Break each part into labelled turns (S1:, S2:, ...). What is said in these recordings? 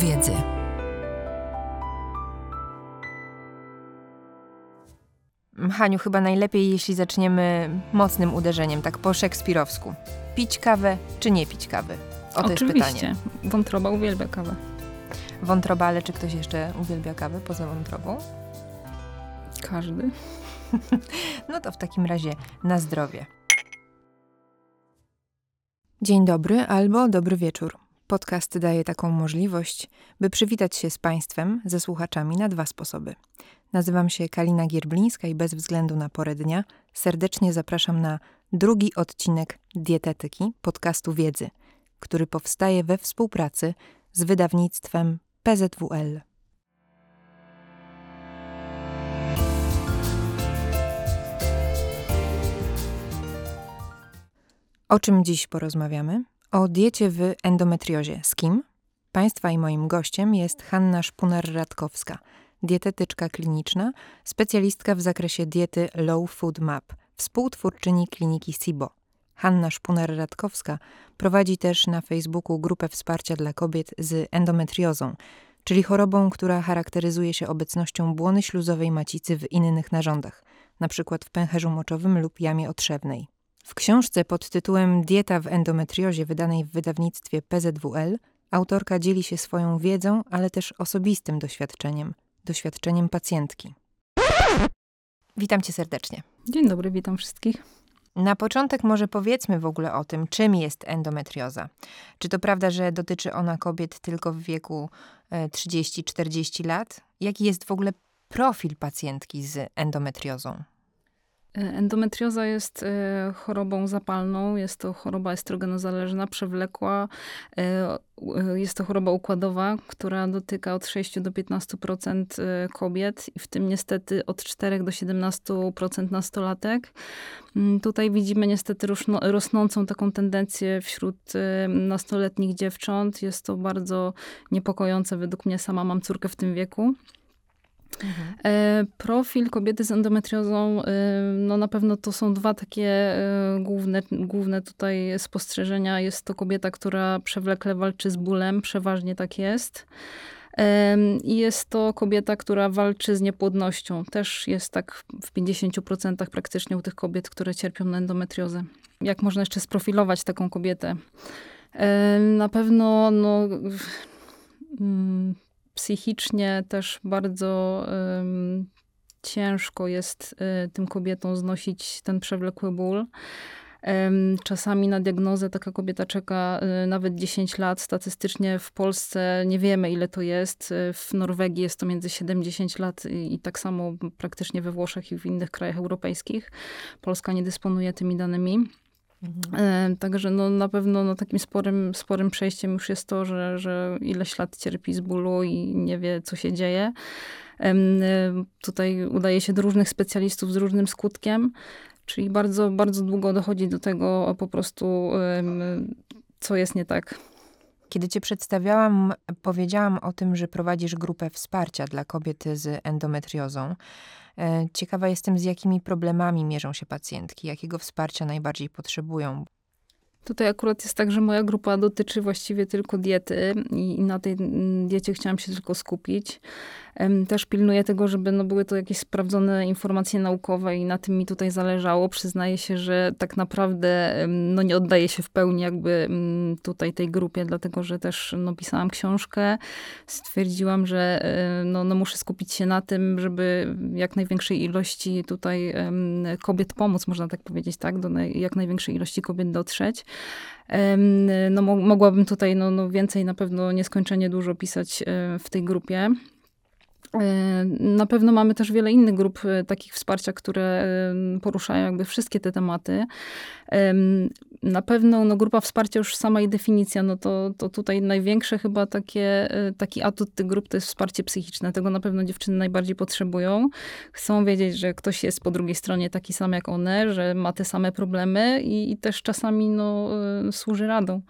S1: wiedzy.
S2: Haniu, chyba najlepiej, jeśli zaczniemy mocnym uderzeniem, tak po szekspirowsku. Pić kawę czy nie pić kawy? O to
S3: Oczywiście.
S2: jest pytanie.
S3: Wątroba uwielbia kawę.
S2: Wątroba, ale czy ktoś jeszcze uwielbia kawę poza wątrobą?
S3: Każdy.
S2: No to w takim razie na zdrowie. Dzień dobry albo dobry wieczór. Podcast daje taką możliwość, by przywitać się z Państwem, ze słuchaczami na dwa sposoby. Nazywam się Kalina Gierblińska i bez względu na porę dnia serdecznie zapraszam na drugi odcinek Dietetyki podcastu Wiedzy, który powstaje we współpracy z wydawnictwem PZWL. O czym dziś porozmawiamy? O diecie w endometriozie. Z kim? Państwa i moim gościem jest Hanna Szpunar-Radkowska, dietetyczka kliniczna, specjalistka w zakresie diety Low Food Map, współtwórczyni kliniki SIBO. Hanna Szpunar-Radkowska prowadzi też na Facebooku grupę wsparcia dla kobiet z endometriozą, czyli chorobą, która charakteryzuje się obecnością błony śluzowej macicy w innych narządach, np. w pęcherzu moczowym lub jamie otrzewnej. W książce pod tytułem Dieta w endometriozie, wydanej w wydawnictwie PZWL, autorka dzieli się swoją wiedzą, ale też osobistym doświadczeniem doświadczeniem pacjentki. Witam cię serdecznie.
S3: Dzień dobry, witam wszystkich.
S2: Na początek może powiedzmy w ogóle o tym, czym jest endometrioza. Czy to prawda, że dotyczy ona kobiet tylko w wieku 30-40 lat? Jaki jest w ogóle profil pacjentki z endometriozą?
S3: Endometrioza jest e, chorobą zapalną, jest to choroba estrogenozależna, przewlekła. E, jest to choroba układowa, która dotyka od 6 do 15% kobiet i w tym niestety od 4 do 17% nastolatek. Mm, tutaj widzimy niestety rosnącą taką tendencję wśród nastoletnich dziewcząt. Jest to bardzo niepokojące według mnie. Sama mam córkę w tym wieku. E, profil kobiety z endometriozą, e, no na pewno to są dwa takie e, główne, główne tutaj spostrzeżenia. Jest to kobieta, która przewlekle walczy z bólem, przeważnie tak jest. I jest to kobieta, która walczy z niepłodnością. Też jest tak w 50% praktycznie u tych kobiet, które cierpią na endometriozę. Jak można jeszcze sprofilować taką kobietę? Na pewno no, mm, psychicznie też bardzo um, ciężko jest um, tym kobietom znosić ten przewlekły ból. Czasami na diagnozę taka kobieta czeka e, nawet 10 lat. Statystycznie w Polsce nie wiemy, ile to jest. E, w Norwegii jest to między 7 10 lat i, i tak samo praktycznie we Włoszech i w innych krajach europejskich. Polska nie dysponuje tymi danymi. Mhm. Także no, na pewno no, takim sporym, sporym przejściem już jest to, że, że ileś lat cierpi z bólu i nie wie, co się dzieje. Tutaj udaje się do różnych specjalistów z różnym skutkiem, czyli bardzo, bardzo długo dochodzi do tego po prostu, co jest nie tak.
S2: Kiedy cię przedstawiałam, powiedziałam o tym, że prowadzisz grupę wsparcia dla kobiet z endometriozą. E, ciekawa jestem, z jakimi problemami mierzą się pacjentki, jakiego wsparcia najbardziej potrzebują.
S3: Tutaj akurat jest tak, że moja grupa dotyczy właściwie tylko diety i na tej diecie chciałam się tylko skupić. Też pilnuję tego, żeby no, były to jakieś sprawdzone informacje naukowe i na tym mi tutaj zależało. Przyznaję się, że tak naprawdę no, nie oddaję się w pełni jakby tutaj tej grupie, dlatego że też no, pisałam książkę. Stwierdziłam, że no, no, muszę skupić się na tym, żeby jak największej ilości tutaj kobiet pomóc, można tak powiedzieć, tak? Do jak największej ilości kobiet dotrzeć. No, mogłabym tutaj no, no, więcej na pewno nieskończenie dużo pisać w tej grupie. E, na pewno mamy też wiele innych grup e, takich wsparcia, które poruszają jakby wszystkie te tematy. Na pewno no, grupa wsparcia już sama jej definicja, no to, to tutaj największe chyba takie, e, taki atut tych grup to jest wsparcie psychiczne. Tego na pewno dziewczyny najbardziej potrzebują. Chcą wiedzieć, że ktoś jest po drugiej stronie taki sam jak one, że ma te same problemy i, i też czasami no, służy radą.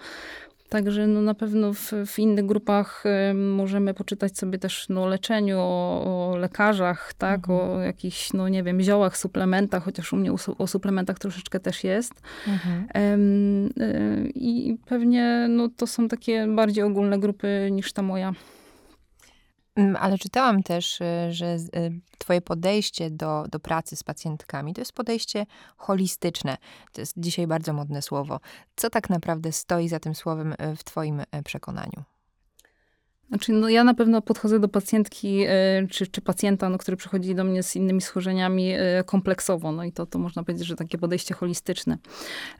S3: Także no na pewno w, w innych grupach y, możemy poczytać sobie też no, o leczeniu, o, o lekarzach, tak, mhm. o jakichś, no nie wiem, ziołach, suplementach, chociaż u mnie o, suplementach troszeczkę też jest. Mhm. y, I pewnie no, to są takie bardziej ogólne grupy niż ta moja.
S2: Mm, ale czytałam też, y, że y, Twoje podejście do, do pracy z pacjentkami to jest podejście holistyczne. To jest dzisiaj bardzo modne słowo. Co tak naprawdę stoi za tym słowem y, w Twoim przekonaniu?
S3: Znaczy, no ja na pewno podchodzę do pacjentki e, czy, czy pacjenta, no, który przychodzi do mnie z innymi schorzeniami e, kompleksowo. No i to, to można powiedzieć, że takie podejście holistyczne.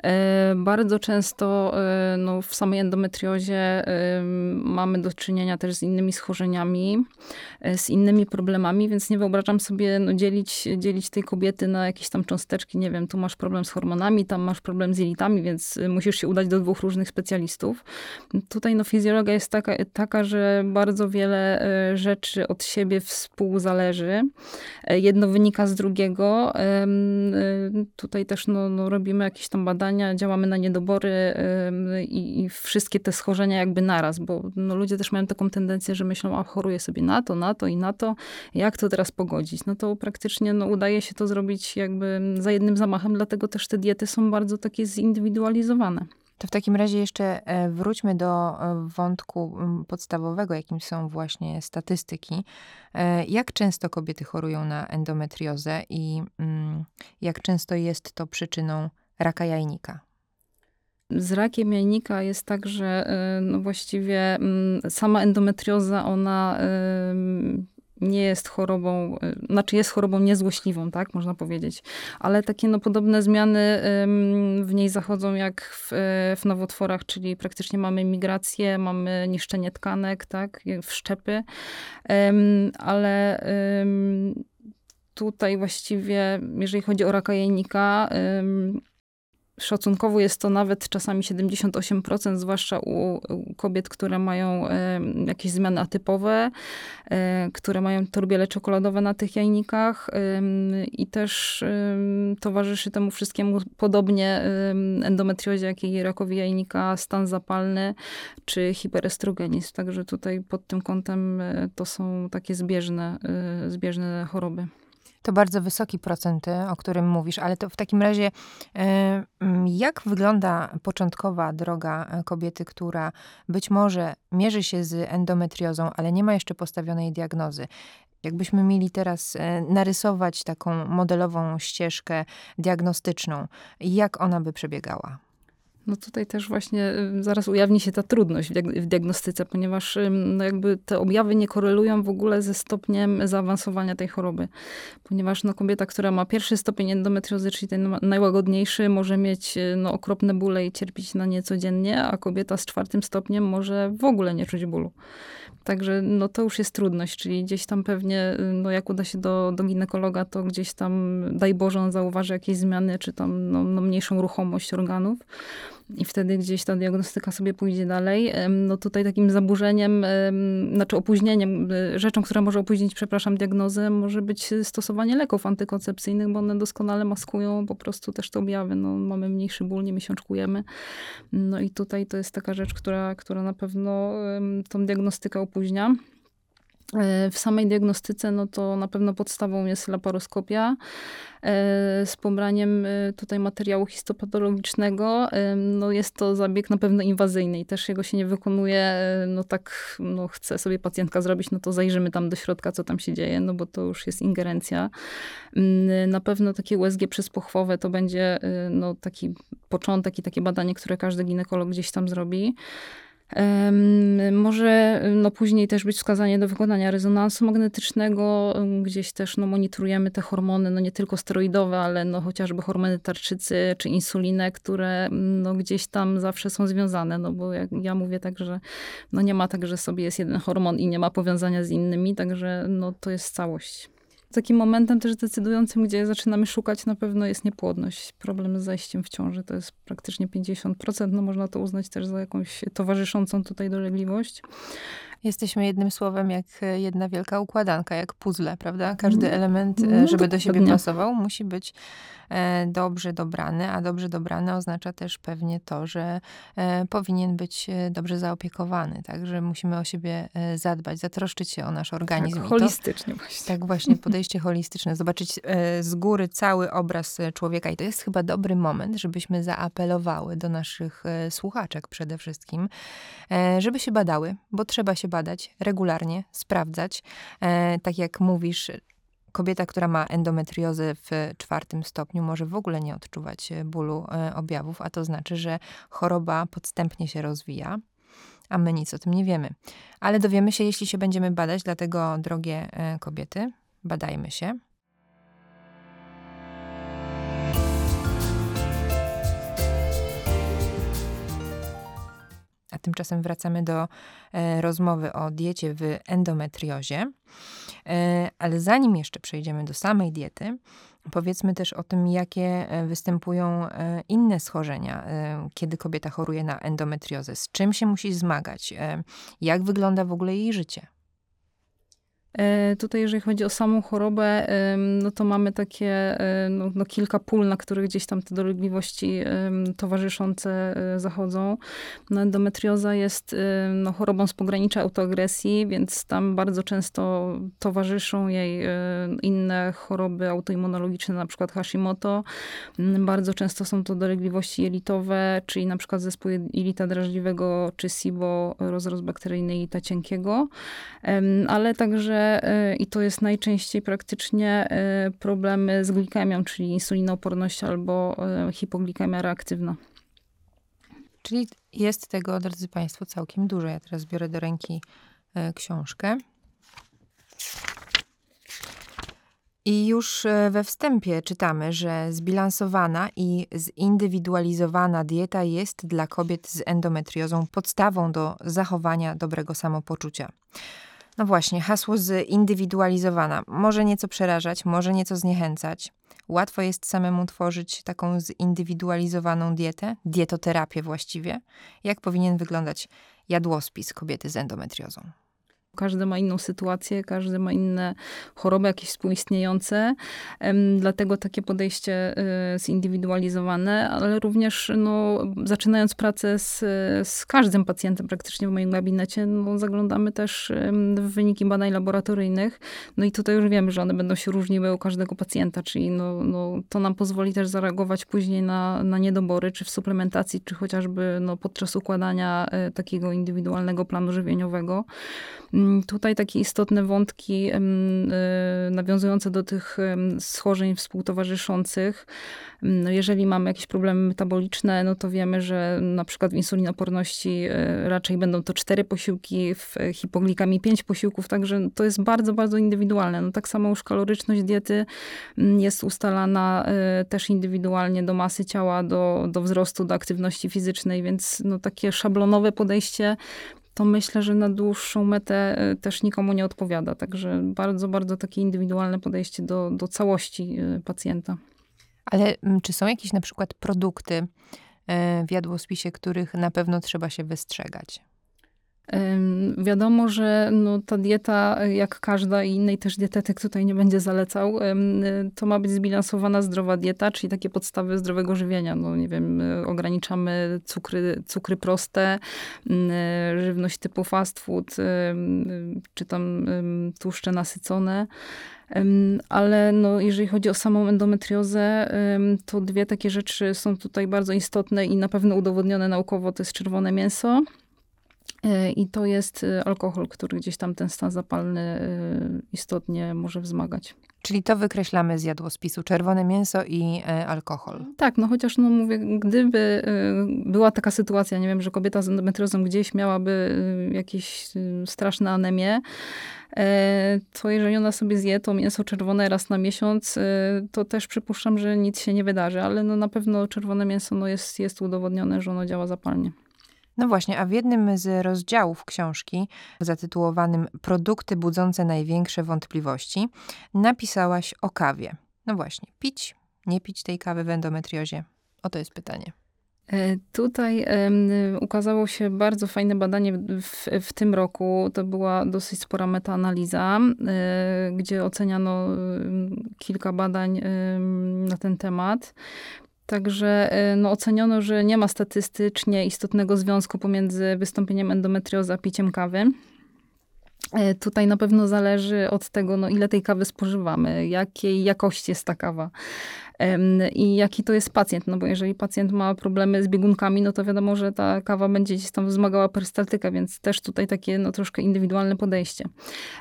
S3: E, bardzo często no, w samej endometriozie mamy do czynienia też z innymi schorzeniami, z innymi problemami, więc nie wyobrażam sobie no, dzielić, dzielić tej kobiety na jakieś tam cząsteczki. Nie wiem, tu masz problem z hormonami, tam masz problem z jelitami, więc musisz się udać do dwóch różnych specjalistów. Tutaj no, fizjologia jest taka, taka że bardzo wiele e, rzeczy od siebie współzależy. E, jedno wynika z drugiego. E, tutaj też no, no, robimy jakieś tam badania, działamy na niedobory i, i, wszystkie te schorzenia jakby naraz, bo no, ludzie też mają taką tendencję, że myślą, a choruję sobie na to, na to i na to. Jak to teraz pogodzić? No to praktycznie no, udaje się to zrobić jakby za jednym zamachem, dlatego też te diety są bardzo takie zindywidualizowane.
S2: To w takim razie jeszcze e, wróćmy do e, wątku podstawowego, jakim są właśnie statystyki. E, jak często kobiety chorują na endometriozę i jak często jest to przyczyną raka jajnika?
S3: Z rakiem jajnika jest tak, że no właściwie sama endometrioza, ona nie jest chorobą, y, znaczy jest chorobą niezłośliwą, tak, można powiedzieć. Ale takie no, podobne zmiany w niej zachodzą jak w, y, w nowotworach, czyli praktycznie mamy migrację, mamy niszczenie tkanek, tak, wszczepy, ale tutaj właściwie, jeżeli chodzi o raka jajnika, Szacunkowo jest to nawet czasami 78%, zwłaszcza u, kobiet, które mają e, jakieś zmiany atypowe, e, które mają torbiele czekoladowe na tych jajnikach e, i też towarzyszy temu wszystkiemu podobnie endometriozie, jak i rakowi jajnika, stan zapalny czy hiperestrogenizm. Także tutaj pod tym kątem to są takie zbieżne, zbieżne choroby.
S2: To bardzo wysoki procent, o którym mówisz, ale to w takim razie, e, jak wygląda początkowa droga e, kobiety, która być może mierzy się z endometriozą, ale nie ma jeszcze postawionej diagnozy? Jakbyśmy mieli teraz narysować taką modelową ścieżkę diagnostyczną, jak ona by przebiegała?
S3: No tutaj też właśnie zaraz ujawni się ta trudność w diagnostyce, ponieważ no jakby te objawy nie korelują w ogóle ze stopniem zaawansowania tej choroby. Ponieważ no kobieta, która ma pierwszy stopień endometriozy, czyli ten najłagodniejszy, może mieć y, no, okropne bóle i cierpieć na nie codziennie, a kobieta z czwartym stopniem może w ogóle nie czuć bólu. Także no to już jest trudność, czyli gdzieś tam pewnie, y, no jak uda się do, do ginekologa, to gdzieś tam, daj Boże, on zauważy jakieś zmiany, czy tam no, no mniejszą ruchomość organów i wtedy gdzieś ta diagnostyka sobie pójdzie dalej. No tutaj takim zaburzeniem, znaczy opóźnieniem, y, rzeczą, która może opóźnić, przepraszam, diagnozę, może być stosowanie leków antykoncepcyjnych, bo one doskonale maskują po prostu też te objawy. No, mamy mniejszy ból, nie miesiączkujemy. No i tutaj to jest taka rzecz, która, która na pewno tą diagnostykę opóźnia. E, w samej diagnostyce, no to na pewno podstawą jest laparoskopia e, z pobraniem e, tutaj materiału histopatologicznego. No jest to zabieg na pewno inwazyjny i też jego się nie wykonuje, no tak, no chce sobie pacjentka zrobić, no to zajrzymy tam do środka, co tam się dzieje, no bo to już jest ingerencja. Mm, na pewno takie USG przezpochwowe to będzie no taki początek i takie badanie, które każdy ginekolog gdzieś tam zrobi. Może no, później też być wskazanie do wykonania rezonansu magnetycznego. Gdzieś też no, monitorujemy te hormony, no nie tylko steroidowe, ale no, chociażby hormony tarczycy czy insulinę, które no, gdzieś tam zawsze są związane. No bo jak ja mówię tak, że no, nie ma tak, że sobie jest jeden hormon i nie ma powiązania z innymi, także no, to jest całość. Takim momentem też decydującym, gdzie zaczynamy szukać, na pewno jest niepłodność. Problem z zajściem w ciąży to jest praktycznie 50%. No można to uznać też za jakąś towarzyszącą tutaj dolegliwość.
S2: Jesteśmy jednym słowem jak jedna wielka układanka, jak puzzle, prawda? Każdy mm. element, e, no żeby do siebie pasował, musi być e, dobrze dobrany, a dobrze dobrany oznacza też pewnie to, że e, powinien być dobrze zaopiekowany, także musimy o siebie zadbać, zatroszczyć się o nasz organizm.
S3: Tak, holistycznie to, właśnie.
S2: Tak właśnie, podejście holistyczne, zobaczyć z góry cały obraz człowieka i to jest chyba dobry moment, żebyśmy zaapelowały do naszych słuchaczek przede wszystkim, żeby się badały, bo trzeba się badać regularnie, sprawdzać. E, tak jak mówisz, kobieta, która ma endometriozę w czwartym stopniu, może w ogóle nie odczuwać e, bólu e, objawów, a to znaczy, że choroba podstępnie się rozwija, a my nic o tym nie wiemy. Ale dowiemy się, jeśli się będziemy badać, dlatego, drogie kobiety, badajmy się. A tymczasem wracamy do e, rozmowy o diecie w endometriozie. E, ale zanim jeszcze przejdziemy do samej diety, powiedzmy też o tym, jakie e, występują inne schorzenia, kiedy kobieta choruje na endometriozę, z czym się musi zmagać, jak wygląda w ogóle jej życie.
S3: E, tutaj, jeżeli chodzi o samą chorobę, no to mamy takie e, no, no kilka pól, na których gdzieś tam te dolegliwości towarzyszące e, zachodzą. No, endometrioza jest no, chorobą z pogranicza autoagresji, więc tam bardzo często towarzyszą jej inne choroby autoimmunologiczne, na przykład Hashimoto. Mm, bardzo często są to dolegliwości jelitowe, czyli na przykład zespół jelita drażliwego, czy SIBO, rozrost bakteryjny jelita cienkiego, ale także Y, i to jest najczęściej praktycznie y, problemy z glikemią, czyli insulinooporność albo y, hipoglikemia reaktywna.
S2: Czyli jest tego, drodzy Państwo, całkiem dużo. Ja teraz biorę do ręki książkę. I już we wstępie czytamy, że zbilansowana i zindywidualizowana dieta jest dla kobiet z endometriozą podstawą do zachowania dobrego samopoczucia. No właśnie, hasło zindywidualizowana. Może nieco przerażać, może nieco zniechęcać. Łatwo jest samemu tworzyć taką zindywidualizowaną dietę, dietoterapię właściwie. Jak powinien wyglądać jadłospis kobiety z endometriozą?
S3: Każdy ma inną sytuację, każdy ma inne choroby jakieś współistniejące, dlatego takie podejście y, zindywidualizowane, ale również no, zaczynając pracę z, z każdym pacjentem praktycznie w moim gabinecie, no, zaglądamy też w wyniki badań laboratoryjnych, no i tutaj już wiemy, że one będą się różniły u każdego pacjenta, czyli no, no, to nam pozwoli też zareagować później na, na niedobory, czy w suplementacji, czy chociażby no, podczas układania e, takiego indywidualnego planu żywieniowego. Tutaj takie istotne wątki y, nawiązujące do tych schorzeń współtowarzyszących. No jeżeli mamy jakieś problemy metaboliczne, no to wiemy, że na przykład w insulinoporności y, raczej będą to cztery posiłki, w hipoglikami pięć posiłków, także to jest bardzo, bardzo indywidualne. No tak samo już kaloryczność diety jest ustalana y, też indywidualnie do masy ciała, do, do wzrostu, do aktywności fizycznej, więc no takie szablonowe podejście to myślę, że na dłuższą metę e, też nikomu nie odpowiada. Także bardzo, bardzo takie indywidualne podejście do, do całości e, pacjenta.
S2: Ale mm, czy są jakieś na przykład produkty e, w jadłospisie, których na pewno trzeba się wystrzegać?
S3: Wiadomo, że no, ta dieta, jak każda i innej też dietetyk tutaj nie będzie zalecał, to ma być zbilansowana zdrowa dieta, czyli takie podstawy zdrowego żywienia. No nie wiem, ograniczamy cukry, cukry proste, żywność typu fast food, czy tam tłuszcze nasycone. Ale no, jeżeli chodzi o samą endometriozę, to dwie takie rzeczy są tutaj bardzo istotne i na pewno udowodnione naukowo. To jest czerwone mięso I to jest e, alkohol, który gdzieś tam ten stan zapalny e, istotnie może wzmagać.
S2: Czyli to wykreślamy z jadłospisu, czerwone mięso i alkohol.
S3: Tak, no chociaż no mówię, gdyby była taka sytuacja, nie wiem, że kobieta z endometriozą gdzieś miałaby jakieś straszne anemię, to jeżeli ona sobie zje to mięso czerwone raz na miesiąc, to też przypuszczam, że nic się nie wydarzy, ale no na pewno czerwone mięso no jest, jest udowodnione, że ono działa zapalnie.
S2: No właśnie, a w jednym z rozdziałów książki, zatytułowanym Produkty budzące największe wątpliwości, napisałaś o kawie. No właśnie, pić, nie pić tej kawy w endometriozie? Oto jest pytanie.
S3: E, tutaj ukazało się bardzo fajne badanie w, w, tym roku. To była dosyć spora metaanaliza, e, gdzie oceniano kilka badań na ten temat. Także y, no, oceniono, że nie ma statystycznie istotnego związku pomiędzy wystąpieniem endometriozy a piciem kawy. Y, tutaj na pewno zależy od tego, no, ile tej kawy spożywamy, jakiej jakości jest ta kawa. I jaki to jest pacjent, no bo jeżeli pacjent ma problemy z biegunkami, no to wiadomo, że ta kawa będzie gdzieś tam wzmagała perystaltykę, więc też tutaj takie no, troszkę indywidualne podejście.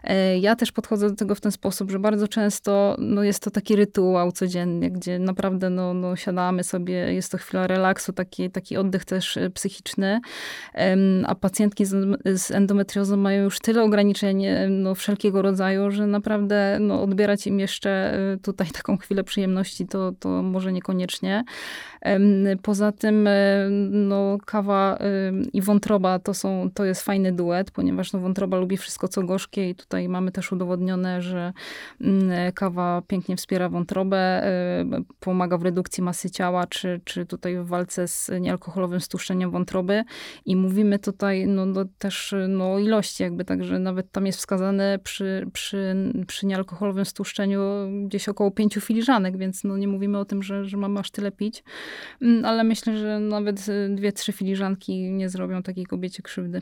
S3: E, ja też podchodzę do tego w ten sposób, że bardzo często no, jest to taki rytuał codziennie, gdzie naprawdę no, no, siadamy sobie, jest to chwila relaksu, taki, taki oddech też e, psychiczny, a pacjentki z, z endometriozą mają już tyle ograniczeń no, wszelkiego rodzaju, że naprawdę no, odbierać im jeszcze e, tutaj taką chwilę przyjemności, to, to może niekoniecznie. Poza tym no, kawa i wątroba to, są, to jest fajny duet, ponieważ no, wątroba lubi wszystko, co gorzkie i tutaj mamy też udowodnione, że mm, kawa pięknie wspiera wątrobę, pomaga w redukcji masy ciała, czy, czy tutaj w walce z niealkoholowym stłuszczeniem wątroby. I mówimy tutaj no, no, też no, o ilości jakby, także nawet tam jest wskazane przy, przy, przy niealkoholowym stłuszczeniu gdzieś około pięciu filiżanek, więc no, nie mówimy o tym, że, że mamy aż tyle pić. Mm, ale myślę, że nawet dwie, trzy filiżanki nie zrobią takiej kobiecie krzywdy.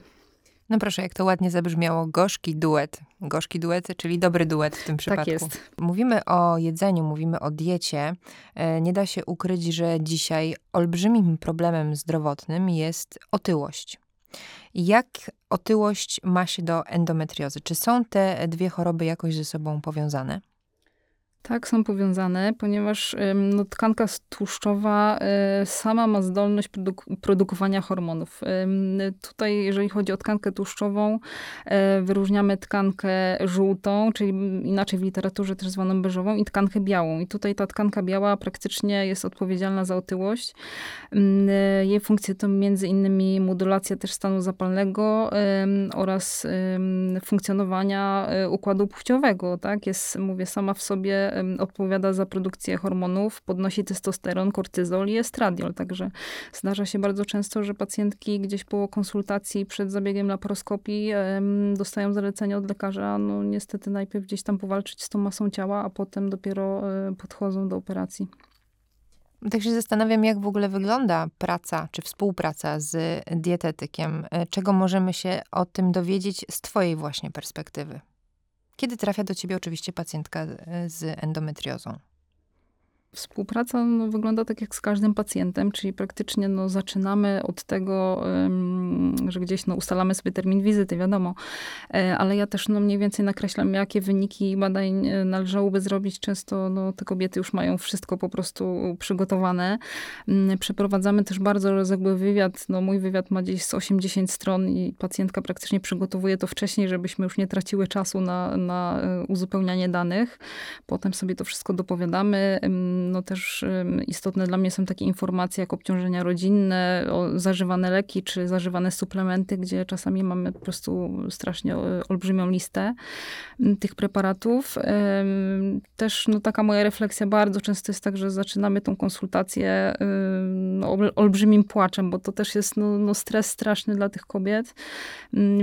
S2: No proszę, jak to ładnie zabrzmiało, gorzki duet. Gorzki duet, czyli dobry duet w tym tak przypadku.
S3: Tak jest.
S2: Mówimy o jedzeniu, mówimy o diecie. E, nie da się ukryć, że dzisiaj olbrzymim problemem zdrowotnym jest otyłość. Jak otyłość ma się do endometriozy? Czy są te dwie choroby jakoś ze sobą powiązane?
S3: Tak, są powiązane, ponieważ no, tkanka tłuszczowa e, sama ma zdolność produk produkowania hormonów. Tutaj, jeżeli chodzi o tkankę tłuszczową, e, wyróżniamy tkankę żółtą, czyli inaczej w literaturze też zwaną beżową, i tkankę białą. I tutaj ta tkanka biała praktycznie jest odpowiedzialna za otyłość. E, jej funkcje to między innymi modulacja też stanu zapalnego oraz funkcjonowania układu płciowego. Tak? Jest, mówię, sama w sobie odpowiada za produkcję hormonów, podnosi testosteron, kortyzol i estradiol. Także zdarza się bardzo często, że pacjentki gdzieś po konsultacji przed zabiegiem laparoskopii dostają zalecenie od lekarza, no niestety najpierw gdzieś tam powalczyć z tą masą ciała, a potem dopiero e, podchodzą do operacji.
S2: Tak się zastanawiam, jak w ogóle wygląda praca czy współpraca z dietetykiem. E, czego możemy się o tym dowiedzieć z Twojej właśnie perspektywy? Kiedy trafia do ciebie oczywiście pacjentka e, z endometriozą?
S3: Współpraca no, wygląda tak jak z każdym pacjentem, czyli praktycznie no, zaczynamy od tego, że gdzieś no, ustalamy sobie termin wizyty, wiadomo, e, ale ja też no, mniej więcej nakreślam, jakie wyniki badań e, należałoby zrobić. Często no, te kobiety już mają wszystko po prostu przygotowane. Mm, przeprowadzamy też bardzo rozległy wywiad. No, mój wywiad ma gdzieś z 80 stron i pacjentka praktycznie przygotowuje to wcześniej, żebyśmy już nie traciły czasu na, na e, uzupełnianie danych. Potem sobie to wszystko dopowiadamy no też istotne dla mnie są takie informacje jak obciążenia rodzinne, zażywane leki czy zażywane suplementy, gdzie czasami mamy po prostu strasznie e, olbrzymią listę tych preparatów. Też no, taka moja refleksja bardzo często jest tak, że zaczynamy tą konsultację no, olbrzymim płaczem, bo to też jest no, no, stres straszny dla tych kobiet.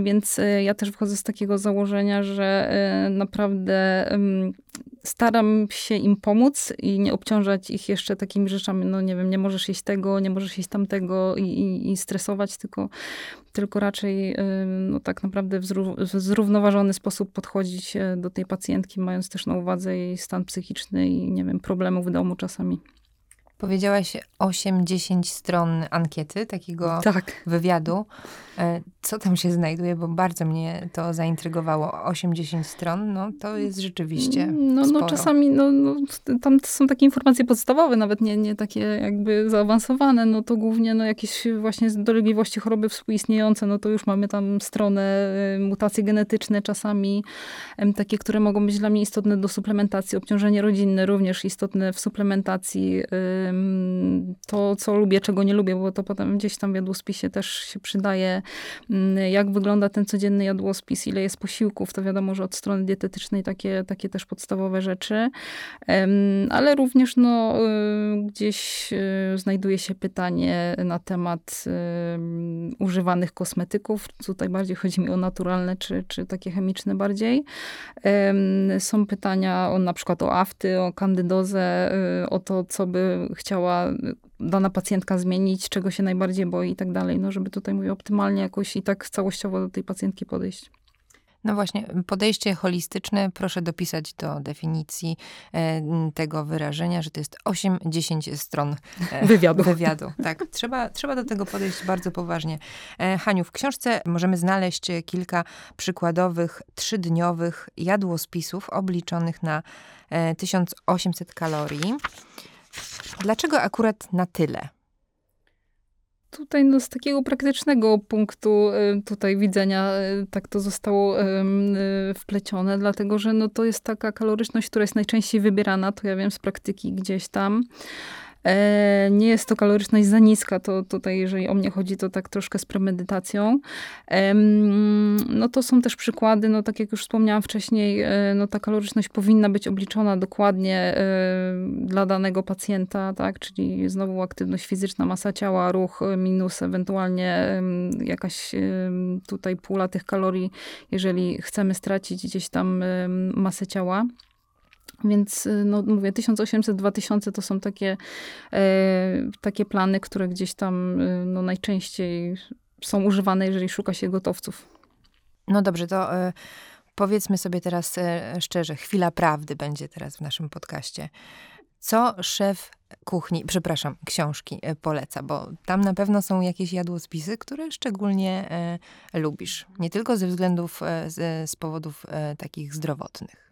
S3: Więc e, ja też wychodzę z takiego założenia, że e, naprawdę staram się im pomóc i nie obciążać ich jeszcze takimi rzeczami, no nie wiem, nie możesz jeść tego, nie możesz jeść tamtego i, i, i stresować, tylko, tylko raczej no tak naprawdę w, w zrównoważony sposób podchodzić e, do tej pacjentki, mając też na uwadze jej stan psychiczny i nie wiem, problemu w domu czasami.
S2: Powiedziałaś 8-10 stron ankiety, takiego tak. wywiadu. E, co tam się znajduje, bo bardzo mnie to zaintrygowało. 8-10 stron, no to jest rzeczywiście
S3: No, no czasami, no, no, tam są takie informacje podstawowe, nawet nie, nie takie jakby zaawansowane, no to głównie no, jakieś właśnie dolegliwości, choroby współistniejące, no to już mamy tam stronę, y, mutacje genetyczne czasami, takie, które mogą być dla mnie istotne do suplementacji, obciążenie rodzinne również istotne w suplementacji, to co lubię, czego nie lubię, bo to potem gdzieś tam w jadłospisie też się przydaje Mm, jak wygląda ten codzienny jadłospis, ile jest posiłków, to wiadomo, że od strony dietetycznej takie, takie też podstawowe rzeczy, ale również no, y, gdzieś y, znajduje się pytanie na temat używanych kosmetyków. Tutaj bardziej chodzi mi o naturalne czy, czy takie chemiczne bardziej. Są pytania o na przykład o afty, o kandydozę, y, o to, co by chciała dana pacjentka zmienić, czego się najbardziej boi i tak dalej, no żeby tutaj mówię optymalnie jakoś i tak całościowo do tej pacjentki podejść.
S2: No właśnie, podejście holistyczne, proszę dopisać do definicji e, tego wyrażenia, że to jest 8-10 stron
S3: e, wywiadu.
S2: wywiadu. Tak, trzeba, trzeba do tego podejść bardzo poważnie. E, Haniu, w książce możemy znaleźć kilka przykładowych trzydniowych jadłospisów obliczonych na 1800 kalorii. Dlaczego akurat na tyle?
S3: Tutaj no, z takiego praktycznego punktu y, tutaj widzenia y, tak to zostało y, wplecione, dlatego że no, to jest taka kaloryczność, która jest najczęściej wybierana, to ja wiem z praktyki gdzieś tam. E, nie jest to kaloryczność za niska, to tutaj, jeżeli o mnie chodzi, to tak troszkę z premedytacją. No to są też przykłady, no tak jak już wspomniałam wcześniej, e, no ta kaloryczność powinna być obliczona dokładnie e, dla danego pacjenta, tak, czyli znowu aktywność fizyczna, masa ciała, ruch minus ewentualnie jakaś tutaj pula tych kalorii, jeżeli chcemy stracić gdzieś tam masę ciała. Więc y, no, mówię, 1800-2000 to są takie, e, takie plany, które gdzieś tam y, no, najczęściej są używane, jeżeli szuka się gotowców.
S2: No dobrze, to e, powiedzmy sobie teraz e, szczerze, chwila prawdy będzie teraz w naszym podcaście. Co szef kuchni, przepraszam, książki e, poleca, bo tam na pewno są jakieś jadłospisy, które szczególnie e, lubisz. Nie tylko ze względów, e, z, z powodów e, takich zdrowotnych.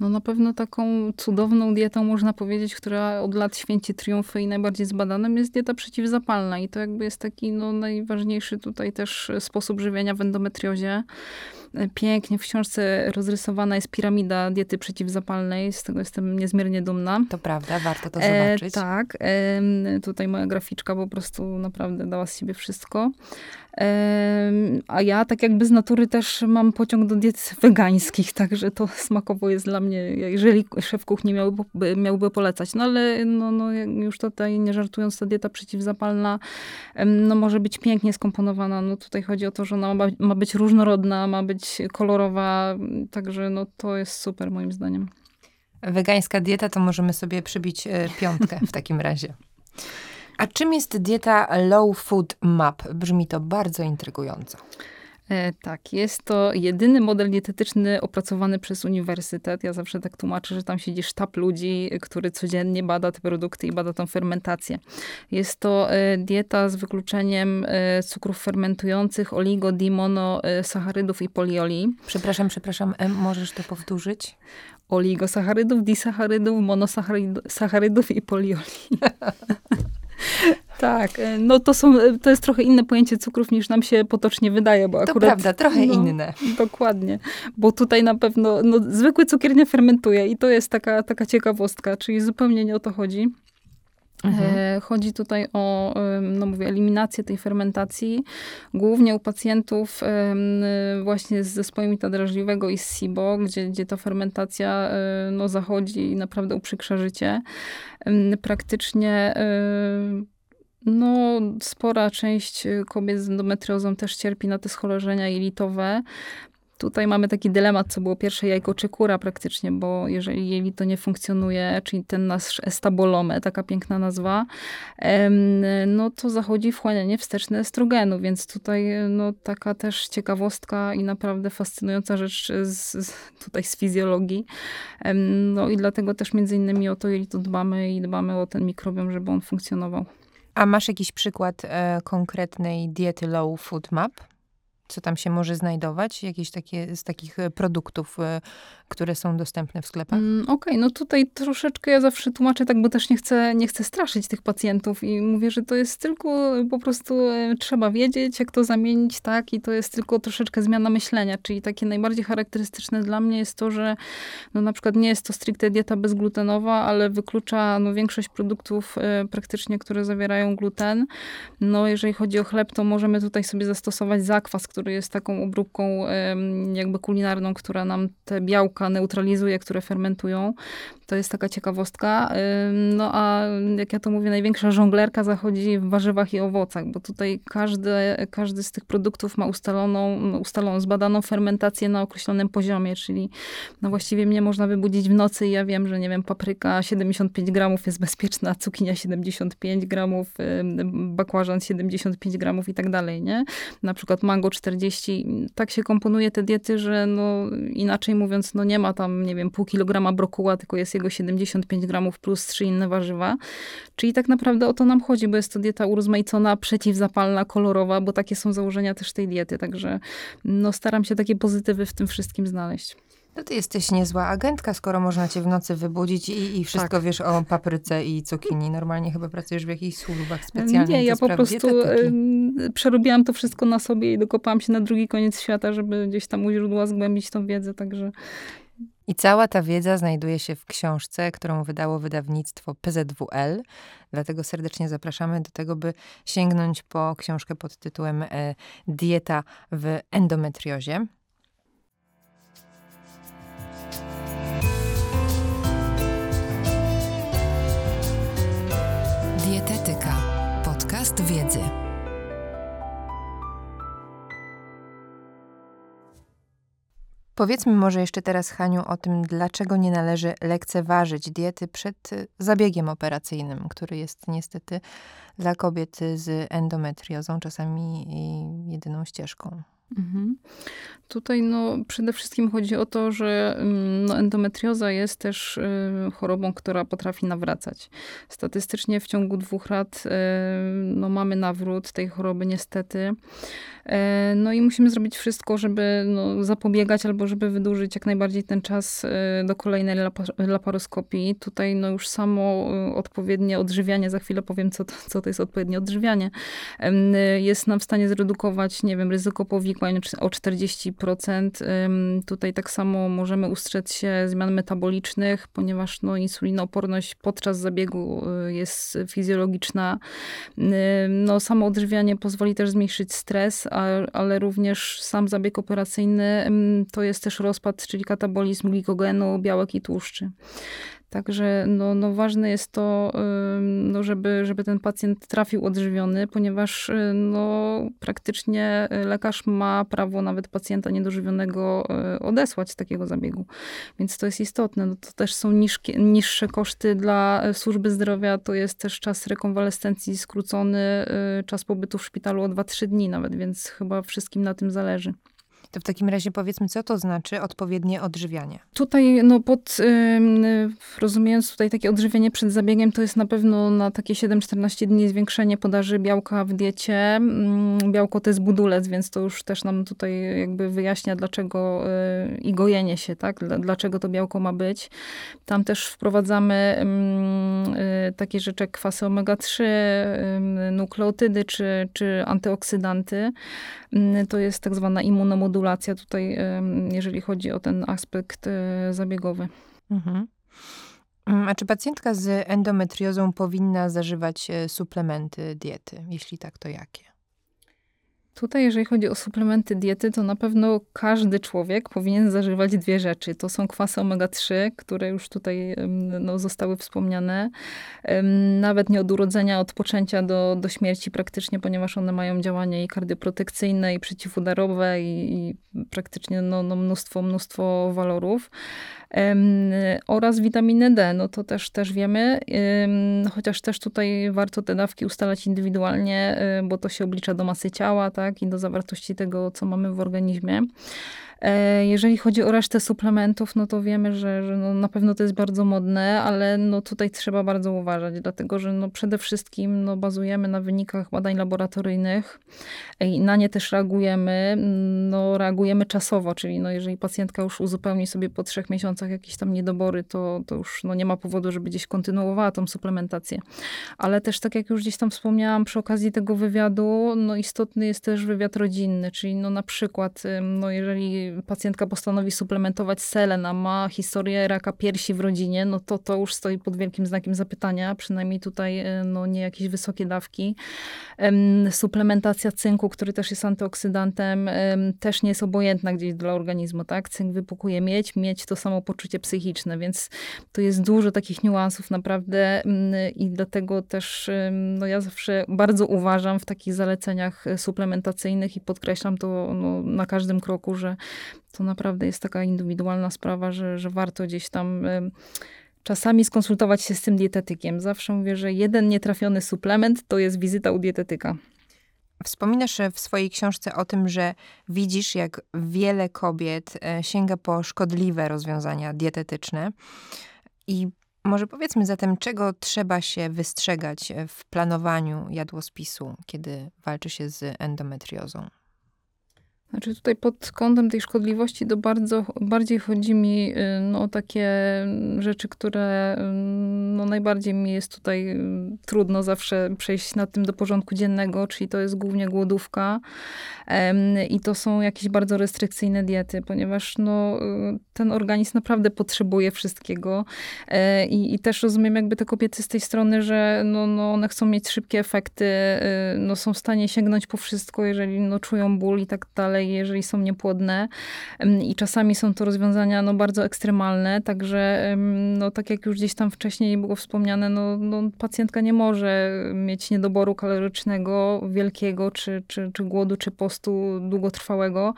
S3: No na pewno taką cudowną dietą można powiedzieć, która od lat święci triumfy i najbardziej zbadanym jest dieta przeciwzapalna. I to jakby jest taki no, najważniejszy tutaj też sposób żywienia w endometriozie pięknie w książce rozrysowana jest piramida diety przeciwzapalnej. Z tego jestem niezmiernie dumna.
S2: To prawda, warto to zobaczyć.
S3: E, tak. E, tutaj moja graficzka po prostu naprawdę dała z siebie wszystko. A ja tak jakby z natury też mam pociąg do diet wegańskich, także to smakowo jest dla mnie, jeżeli szef kuchni miałby, miałby polecać. No ale no, no, już tutaj nie żartując, ta dieta przeciwzapalna no, może być pięknie skomponowana. No tutaj chodzi o to, że ona ma, ma być różnorodna, ma być być kolorowa, także no to jest super moim zdaniem.
S2: Wegańska dieta to możemy sobie przybić e, piątkę w takim razie. A czym jest dieta Low Food Map? Brzmi to bardzo intrygująco.
S3: E, tak, jest to jedyny model dietetyczny opracowany przez uniwersytet. Ja zawsze tak tłumaczę, że tam siedzi sztab ludzi, który codziennie bada te produkty i bada tą fermentację. Jest to e, dieta z wykluczeniem e, cukrów fermentujących, oligo, dimonosacharydów i polioli.
S2: Przepraszam, przepraszam, możesz to powtórzyć?
S3: Oligosacharydów, disacharydów, monosacharydów i polioli. Tak, e, no to, są, e, to jest trochę inne pojęcie cukrów niż nam się potocznie wydaje, bo
S2: to
S3: akurat...
S2: prawda, trochę no, inne.
S3: Dokładnie, bo tutaj na pewno, no, zwykły cukier nie fermentuje i to jest taka, taka ciekawostka, czyli zupełnie nie o to chodzi. Mhm. E, chodzi tutaj o, no mówię, eliminację tej fermentacji, głównie u pacjentów właśnie z zespołem drażliwego i z SIBO, gdzie, gdzie ta fermentacja no, zachodzi i naprawdę uprzykrza życie. Praktycznie no, spora część kobiet z endometriozą też cierpi na te schorzenia jelitowe. Tutaj mamy taki dylemat, co było pierwsze jajko czy kura praktycznie, bo jeżeli jelito nie funkcjonuje, czyli ten nasz estabolome, taka piękna nazwa, no to zachodzi wchłanianie wsteczne estrogenu, więc tutaj no, taka też ciekawostka i naprawdę fascynująca rzecz z, tutaj z fizjologii. No i dlatego też między innymi o to jelito dbamy i dbamy o ten mikrobiom, żeby on funkcjonował.
S2: A masz jakiś przykład e, konkretnej diety low food map? Co tam się może znajdować? Jakieś takie z takich e, produktów, e, które są dostępne w sklepach? Mm,
S3: Okej, okay, no tutaj troszeczkę ja zawsze tłumaczę tak, bo też nie chcę, nie chcę straszyć tych pacjentów i mówię, że to jest tylko po prostu e, trzeba wiedzieć, jak to zamienić, tak? I to jest tylko troszeczkę zmiana myślenia, czyli takie najbardziej charakterystyczne dla mnie jest to, że no na przykład nie jest to stricte dieta bezglutenowa, ale wyklucza no, większość produktów e, praktycznie, które zawierają gluten. No jeżeli chodzi o chleb, to możemy tutaj sobie zastosować zakwas, który jest taką obróbką e, jakby kulinarną, która nam te białka neutralizuje, które fermentują. To jest taka ciekawostka. No a jak ja to mówię, największa żonglerka zachodzi w warzywach i owocach, bo tutaj każdy, każdy z tych produktów ma ustaloną, ustaloną, zbadaną fermentację na określonym poziomie, czyli no właściwie mnie można wybudzić w nocy i ja wiem, że nie wiem, papryka 75 gramów jest bezpieczna, cukinia 75 gramów, bakłażan 75 gramów i tak dalej, nie? Na przykład mango 40. Tak się komponuje te diety, że no inaczej mówiąc, no nie ma tam, nie wiem, pół kilograma brokuła, tylko jest jego 75 gramów plus trzy inne warzywa. Czyli tak naprawdę o to nam chodzi, bo jest to dieta urozmaicona, przeciwzapalna, kolorowa, bo takie są założenia też tej diety. Także no, staram się takie pozytywy w tym wszystkim znaleźć.
S2: No ty jesteś niezła agentka, skoro można cię w nocy wybudzić i, i wszystko tak. wiesz o papryce i cukinii. Normalnie chyba pracujesz w jakichś służbach specjalnych.
S3: Nie, ja po prostu y, przerobiłam to wszystko na sobie i dokopałam się na drugi koniec świata, żeby gdzieś tam u źródła zgłębić tą wiedzę, także...
S2: I cała ta wiedza znajduje się w książce, którą wydało wydawnictwo PZWL. Dlatego serdecznie zapraszamy do tego, by sięgnąć po książkę pod tytułem e, Dieta w endometriozie. Powiedzmy może jeszcze teraz, Haniu, o tym, dlaczego nie należy lekceważyć diety przed y, zabiegiem operacyjnym, który jest niestety dla kobiet z endometriozą czasami jedyną ścieżką. Mhm.
S3: Tutaj no, przede wszystkim chodzi o to, że mm, no, endometrioza jest też y, chorobą, która potrafi nawracać. Statystycznie w ciągu dwóch lat y, no, mamy nawrót tej choroby niestety. E, no i musimy zrobić wszystko, żeby no, zapobiegać albo żeby wydłużyć jak najbardziej ten czas e, do kolejnej laparoskopii. Tutaj no, już samo e, odpowiednie odżywianie, za chwilę powiem, co to, co to jest odpowiednie odżywianie, jest nam w stanie zredukować, nie wiem, ryzyko powikłań o 40%. Tutaj tak samo możemy ustrzec się zmian metabolicznych, ponieważ no, insulinooporność podczas zabiegu jest fizjologiczna. No, samo odżywianie pozwoli też zmniejszyć stres, ale również sam zabieg operacyjny to jest też rozpad, czyli katabolizm glikogenu, białek i tłuszczy. Także no, no ważne jest to, no żeby, żeby ten pacjent trafił odżywiony, ponieważ y, no, praktycznie lekarz ma prawo nawet pacjenta niedożywionego y, odesłać z takiego zabiegu. Więc to jest istotne. No, to też są niższe koszty dla służby zdrowia, to jest też czas rekonwalescencji skrócony, y, czas pobytu w szpitalu o 2-3 dni nawet, więc chyba wszystkim na tym zależy.
S2: To w takim razie powiedzmy, co to znaczy odpowiednie odżywianie?
S3: Tutaj, no pod, rozumiejąc tutaj takie odżywienie przed zabiegiem, to jest na pewno na takie 7-14 dni zwiększenie podaży białka w diecie. Mm, białko to jest budulec, więc to już też nam tutaj jakby wyjaśnia, dlaczego y, i gojenie się, tak? Dlaczego to białko ma być. Tam też wprowadzamy y, takie rzeczy jak kwasy omega-3, nukleotydy czy, czy antyoksydanty. Mm, to jest tak zwana immunomodulacja tutaj, jeżeli chodzi o ten aspekt e, zabiegowy. Mhm.
S2: Mm, a czy pacjentka z endometriozą powinna zażywać e, suplementy diety? Jeśli tak, to jakie?
S3: Tutaj, jeżeli chodzi o suplementy diety, to na pewno każdy człowiek powinien zażywać dwie rzeczy. To są kwasy omega-3, które już tutaj no, zostały wspomniane. Nawet nie od urodzenia, od poczęcia do, do śmierci praktycznie, ponieważ one mają działanie i kardioprotekcyjne, i przeciwudarowe, i, i praktycznie no, no mnóstwo, mnóstwo walorów oraz witaminę D, no to też, też wiemy, chociaż też tutaj warto te dawki ustalać indywidualnie, bo to się oblicza do masy ciała, tak, i do zawartości tego, co mamy w organizmie. E, jeżeli chodzi o resztę suplementów, no to wiemy, że, że no na pewno to jest bardzo modne, ale no tutaj trzeba bardzo uważać, dlatego że no przede wszystkim no bazujemy na wynikach badań laboratoryjnych i na nie też reagujemy. No reagujemy czasowo, czyli no jeżeli pacjentka już uzupełni sobie po trzech miesiącach jakieś tam niedobory, to, to już no nie ma powodu, żeby gdzieś kontynuowała tą suplementację. Ale też tak jak już gdzieś tam wspomniałam przy okazji tego wywiadu, no istotny jest też wywiad rodzinny, czyli no na przykład no jeżeli jeżeli pacjentka postanowi suplementować selen, a ma historię raka piersi w rodzinie, no to to już stoi pod wielkim znakiem zapytania, przynajmniej tutaj e, no, nie jakieś wysokie dawki. Suplementacja cynku, który też jest antyoksydantem, też nie jest obojętna gdzieś dla organizmu, tak? Cynk wypukuje mieć, mieć to samo poczucie psychiczne, więc to jest dużo takich niuansów naprawdę i dlatego też no, ja zawsze bardzo uważam w takich zaleceniach e, suplementacyjnych i podkreślam to no, na każdym kroku, że to naprawdę jest taka indywidualna sprawa, że, że warto gdzieś tam czasami skonsultować się z tym dietetykiem. Zawsze mówię, że jeden nietrafiony suplement to jest wizyta u dietetyka.
S2: Wspominasz w swojej książce o tym, że widzisz, jak wiele kobiet e, sięga po szkodliwe rozwiązania dietetyczne. I może powiedzmy zatem, czego trzeba się wystrzegać w planowaniu jadłospisu, kiedy walczy się z endometriozą?
S3: Znaczy tutaj pod kątem tej szkodliwości to bardzo, bardziej chodzi mi y, no, o takie rzeczy, które y, no, najbardziej mi jest tutaj y, trudno zawsze przejść nad tym do porządku dziennego, czyli to jest głównie głodówka i to są jakieś bardzo restrykcyjne diety, ponieważ no, ten organizm naprawdę potrzebuje wszystkiego e, i, i też rozumiem jakby te kobiety z tej strony, że no, no, one chcą mieć szybkie efekty, no, są w stanie sięgnąć po wszystko, jeżeli no, czują ból i tak dalej jeżeli są niepłodne. I czasami są to rozwiązania no, bardzo ekstremalne, także no, tak jak już gdzieś tam wcześniej było wspomniane, no, no, pacjentka nie może mieć niedoboru kalorycznego wielkiego, czy, czy, czy głodu, czy postu długotrwałego,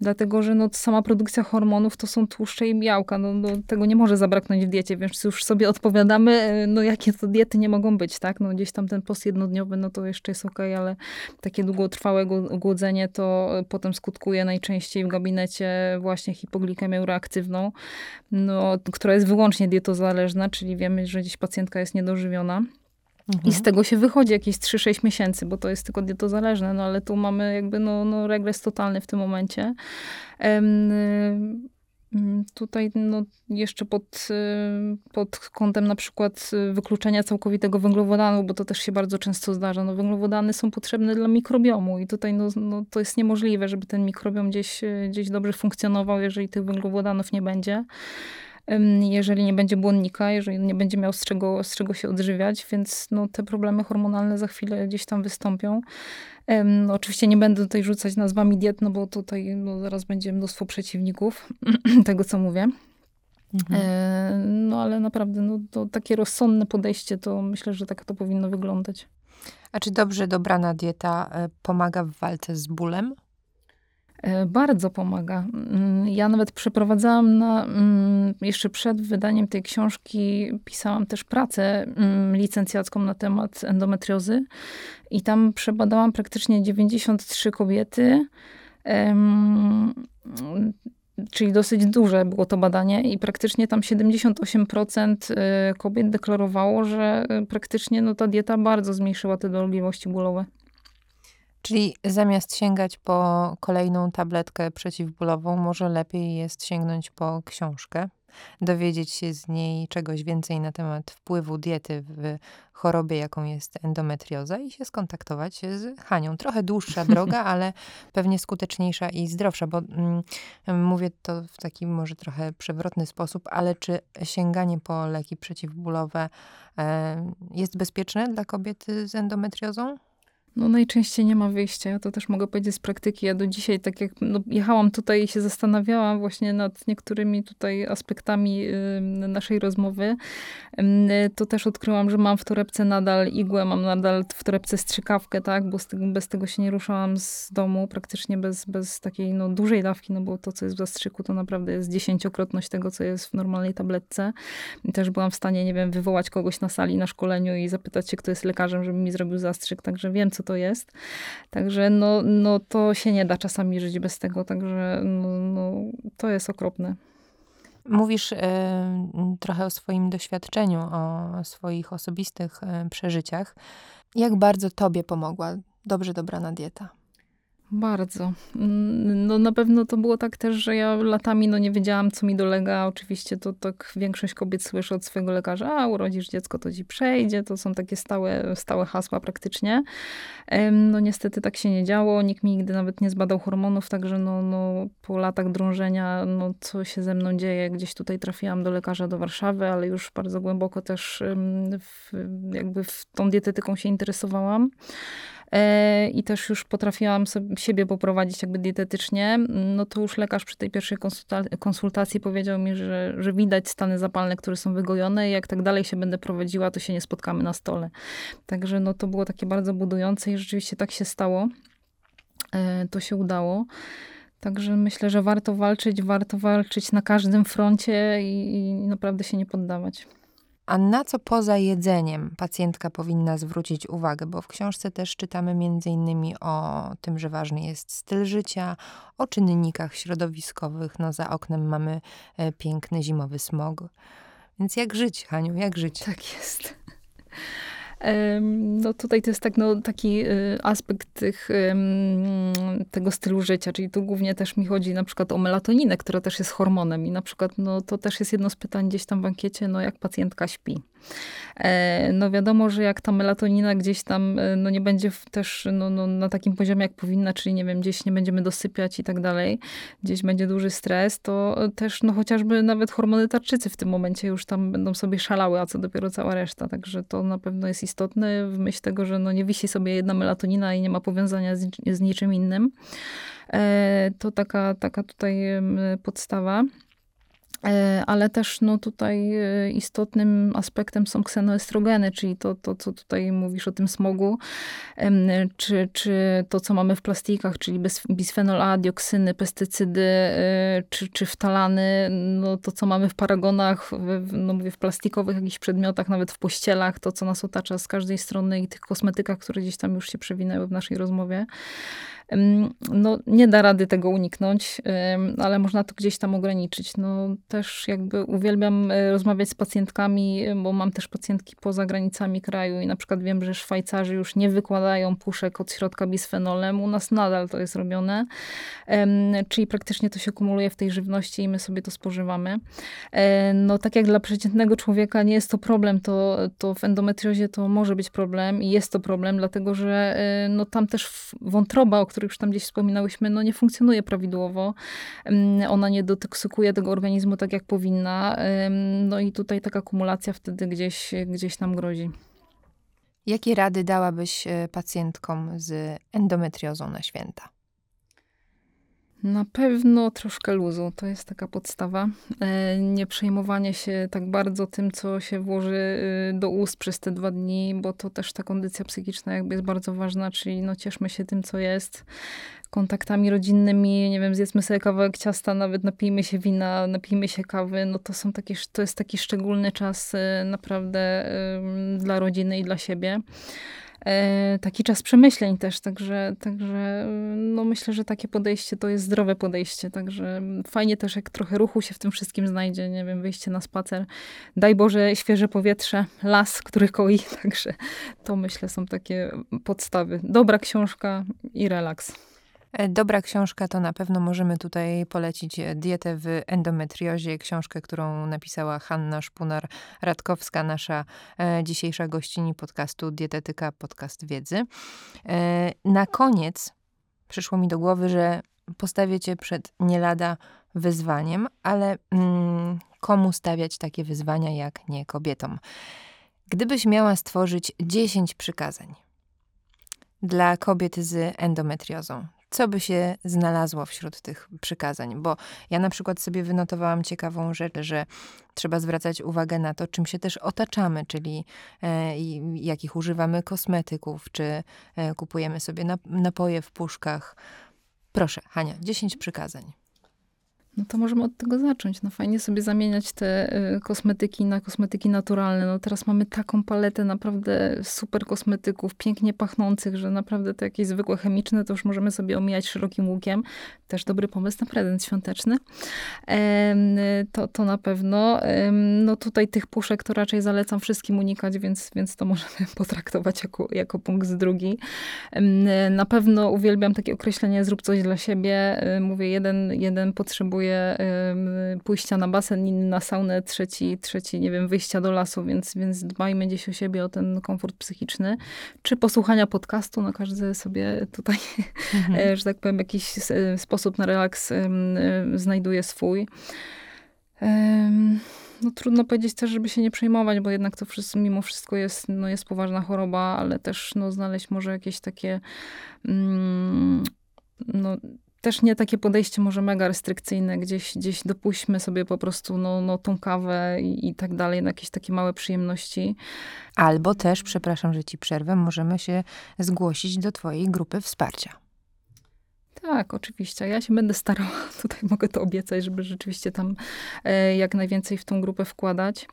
S3: dlatego że no, sama produkcja hormonów to są tłuszcze i białka. No, no, tego nie może zabraknąć w diecie, więc już sobie odpowiadamy, e, no jakie to diety nie mogą być, tak? No, gdzieś tam ten post jednodniowy, no to jeszcze jest ok, ale takie długotrwałe głodzenie to potem skutkuje najczęściej w gabinecie właśnie hipoglikemią reaktywną, no, która jest wyłącznie dietozależna, czyli wiemy, że gdzieś pacjentka jest niedożywiona. Mhm. I z tego się wychodzi jakieś 3-6 miesięcy, bo to jest tylko dietozależne, no ale tu mamy jakby no, no regres totalny w tym momencie. Mm, tutaj no, jeszcze pod, y, pod kątem na przykład y, wykluczenia całkowitego węglowodanu, bo to też się bardzo często zdarza. No, węglowodany są potrzebne dla mikrobiomu i tutaj no, no, to jest niemożliwe, żeby ten mikrobiom gdzieś, y, gdzieś dobrze funkcjonował, jeżeli tych węglowodanów nie będzie jeżeli nie będzie błonnika, jeżeli nie będzie miał z czego, z czego się odżywiać, więc no, te problemy hormonalne za chwilę gdzieś tam wystąpią. No, oczywiście nie będę tutaj rzucać nazwami diet, no bo tutaj no, zaraz będzie mnóstwo przeciwników tego, co mówię. Mhm. E, no ale naprawdę no, to takie rozsądne podejście, to myślę, że tak to powinno wyglądać.
S2: A czy dobrze dobrana dieta e, pomaga w walce z bólem?
S3: E, bardzo pomaga. Mm, ja nawet przeprowadzałam na, mm, jeszcze przed wydaniem tej książki, pisałam też pracę mm, licencjacką na temat endometriozy i tam przebadałam praktycznie 93 kobiety. Czyli dosyć duże było to badanie i praktycznie tam 78% e, kobiet deklarowało, że e, praktycznie no, ta dieta bardzo zmniejszyła te dolegliwości bólowe.
S2: Czyli zamiast sięgać po kolejną tabletkę przeciwbólową, może lepiej jest sięgnąć po książkę, dowiedzieć się z niej czegoś więcej na temat wpływu diety w chorobie, jaką jest endometrioza i się skontaktować z Hanią. Trochę dłuższa droga, ale pewnie skuteczniejsza i zdrowsza, bo mm, mówię to w taki może trochę przewrotny sposób, ale czy sięganie po leki przeciwbólowe e, jest bezpieczne dla kobiety z endometriozą?
S3: No najczęściej nie ma wyjścia. Ja to też mogę powiedzieć z praktyki. Ja do dzisiaj, tak jak no, jechałam tutaj i się zastanawiałam właśnie nad niektórymi tutaj aspektami y, naszej rozmowy, y, to też odkryłam, że mam w torebce nadal igłę, mam nadal w torebce strzykawkę, tak, bo tego, bez tego się nie ruszałam z domu, praktycznie bez, bez takiej no, dużej dawki, no bo to, co jest w zastrzyku, to naprawdę jest dziesięciokrotność tego, co jest w normalnej tabletce. I też byłam w stanie, nie wiem, wywołać kogoś na sali, na szkoleniu i zapytać się, kto jest lekarzem, żeby mi zrobił zastrzyk, także wiem, co co to jest. Także no, no to się nie da czasami żyć bez tego, także no, no to jest okropne.
S2: Mówisz y, trochę o swoim doświadczeniu, o swoich osobistych y, przeżyciach. Jak bardzo tobie pomogła dobrze dobrana dieta?
S3: Bardzo. Mm, no na pewno to było tak też, że ja latami no nie wiedziałam, co mi dolega. Oczywiście to tak większość kobiet słyszy od swojego lekarza, a urodzisz dziecko, to ci przejdzie. To są takie stałe, stałe hasła praktycznie. No niestety tak się nie działo. Nikt mi nigdy nawet nie zbadał hormonów, także no, no po latach drążenia, no co się ze mną dzieje, gdzieś tutaj trafiłam do lekarza do Warszawy, ale już bardzo głęboko też w, jakby w tą dietetyką się interesowałam. E, i też już potrafiłam sobie, siebie poprowadzić jakby dietetycznie, no to już lekarz przy tej pierwszej konsultacji powiedział mi, że, że widać stany zapalne, które są wygojone i jak tak dalej się będę prowadziła, to się nie spotkamy na stole. Także no to było takie bardzo budujące i rzeczywiście tak się stało. E, to się udało. Także myślę, że warto walczyć, warto walczyć na każdym froncie i, i naprawdę się nie poddawać.
S2: A na co poza jedzeniem pacjentka powinna zwrócić uwagę? Bo w książce też czytamy innymi o tym, że ważny jest styl życia, o czynnikach środowiskowych. No za oknem mamy e, piękny zimowy smog. Więc jak żyć, Haniu, jak żyć?
S3: Tak jest. No tutaj to jest tak, no, taki y, aspekt tych, tego stylu życia, czyli tu głównie też mi chodzi na przykład o melatoninę, która też jest hormonem i na przykład no, to też jest jedno z pytań gdzieś tam w ankiecie, no jak pacjentka śpi. E, no wiadomo, że jak ta melatonina gdzieś tam e, no nie będzie też no, no, na takim poziomie, jak powinna, czyli nie wiem, gdzieś nie będziemy dosypiać i tak dalej, gdzieś będzie duży stres, to też no chociażby nawet hormony tarczycy w tym momencie już tam będą sobie szalały, a co dopiero cała reszta. Także to na pewno jest istotne w myśl tego, że no nie wisi sobie jedna melatonina i nie ma powiązania z, z niczym innym. E, to taka, taka tutaj podstawa. E, ale też no, tutaj e, istotnym aspektem są ksenoestrogeny, czyli to, to, co tutaj mówisz o tym smogu, czy, czy to, co mamy w plastikach, czyli bisfenol A, dioksyny, pestycydy, e, czy, czy wtalany, no, to, co mamy w paragonach, w, no, mówię, w plastikowych jakichś przedmiotach, nawet w pościelach, to, co nas otacza z każdej strony i tych kosmetykach, które gdzieś tam już się przewinęły w naszej rozmowie no, nie da rady tego uniknąć, ale można to gdzieś tam ograniczyć. No, też jakby uwielbiam e, rozmawiać z pacjentkami, bo mam też pacjentki poza granicami kraju i na przykład wiem, że Szwajcarzy już nie wykładają puszek od środka bisfenolem. U nas nadal to jest robione, czyli praktycznie to się kumuluje w tej żywności i my sobie to spożywamy. E, no, tak jak dla przeciętnego człowieka nie jest to problem, to, to w endometriozie to może być problem i jest to problem, dlatego że e, no, tam też wątroba, o których już tam gdzieś wspominałyśmy, no nie funkcjonuje prawidłowo. Ona nie dotoksykuje tego organizmu tak, jak powinna. No i tutaj taka kumulacja wtedy gdzieś, gdzieś nam grozi.
S2: Jakie rady dałabyś e, pacjentkom z endometriozą na święta?
S3: Na pewno troszkę luzu, to jest taka podstawa. E, nie przejmowanie się tak bardzo tym, co się włoży y, do ust przez te dwa dni, bo to też ta kondycja psychiczna jakby jest bardzo ważna, czyli no cieszmy się tym, co jest. Kontaktami rodzinnymi, nie wiem, zjedzmy sobie kawałek ciasta, nawet napijmy się wina, napijmy się kawy, no to są takie, to jest taki szczególny czas y, naprawdę dla rodziny i dla siebie. E, taki czas przemyśleń też, także, także no myślę, że takie podejście to jest zdrowe podejście, także fajnie też jak trochę ruchu się w tym wszystkim znajdzie, nie wiem, wyjście na spacer, daj Boże świeże powietrze, las, który koi, także to myślę są takie podstawy. Dobra książka i relaks.
S2: E, dobra książka to na pewno możemy tutaj polecić e, Dietę w endometriozie, książkę, którą napisała Hanna Szpunar-Radkowska, nasza e, dzisiejsza gościni podcastu Dietetyka, podcast wiedzy. Na koniec przyszło mi do głowy, że postawię cię przed nie lada wyzwaniem, ale mm, komu stawiać takie wyzwania, jak nie kobietom? Gdybyś miała stworzyć 10 przykazań dla kobiet z endometriozą, co by się znalazło wśród tych przykazań. Bo ja na przykład sobie wynotowałam ciekawą rzecz, że trzeba zwracać uwagę na to, czym się też otaczamy, czyli e, jakich używamy kosmetyków, czy e, kupujemy sobie napoje w puszkach. Proszę, Hania, 10 przykazań.
S3: No to możemy od tego zacząć. No fajnie sobie zamieniać te y, kosmetyki na kosmetyki naturalne. No teraz mamy taką paletę naprawdę super kosmetyków, pięknie pachnących, że naprawdę te jakieś zwykłe chemiczne to już możemy sobie omijać szerokim łukiem. Też dobry pomysł na prezent świąteczny. to, to na pewno. no tutaj tych puszek to raczej zalecam wszystkim unikać, więc, więc to możemy potraktować jako, jako punkt z drugi. na pewno uwielbiam takie określenie zrób coś dla siebie. Mówię, jeden, jeden potrzebuje potrzebuje pójścia na basen, inny na saunę, trzeci, trzeci, nie wiem, wyjścia do lasu, więc, więc dbajmy gdzieś o siebie, o ten komfort psychiczny. Czy posłuchania podcastu, no każdy sobie tutaj, mhm. E, że tak powiem, jakiś sposób na relaks znajduje swój. No trudno powiedzieć też, żeby się nie przejmować, bo jednak to wszystko, mimo wszystko jest, no, jest poważna choroba, ale też no, znaleźć może jakieś takie mm, no, też nie takie podejście może mega restrykcyjne, gdzieś, gdzieś dopuśćmy sobie po prostu no, no, tą kawę i, i tak dalej, na jakieś takie małe przyjemności.
S2: Albo też, przepraszam, że ci przerwę, możemy się zgłosić do twojej grupy wsparcia.
S3: Tak, oczywiście. Ja się będę starała, tutaj mogę to obiecać, żeby rzeczywiście tam e, jak najwięcej w tą grupę wkładać.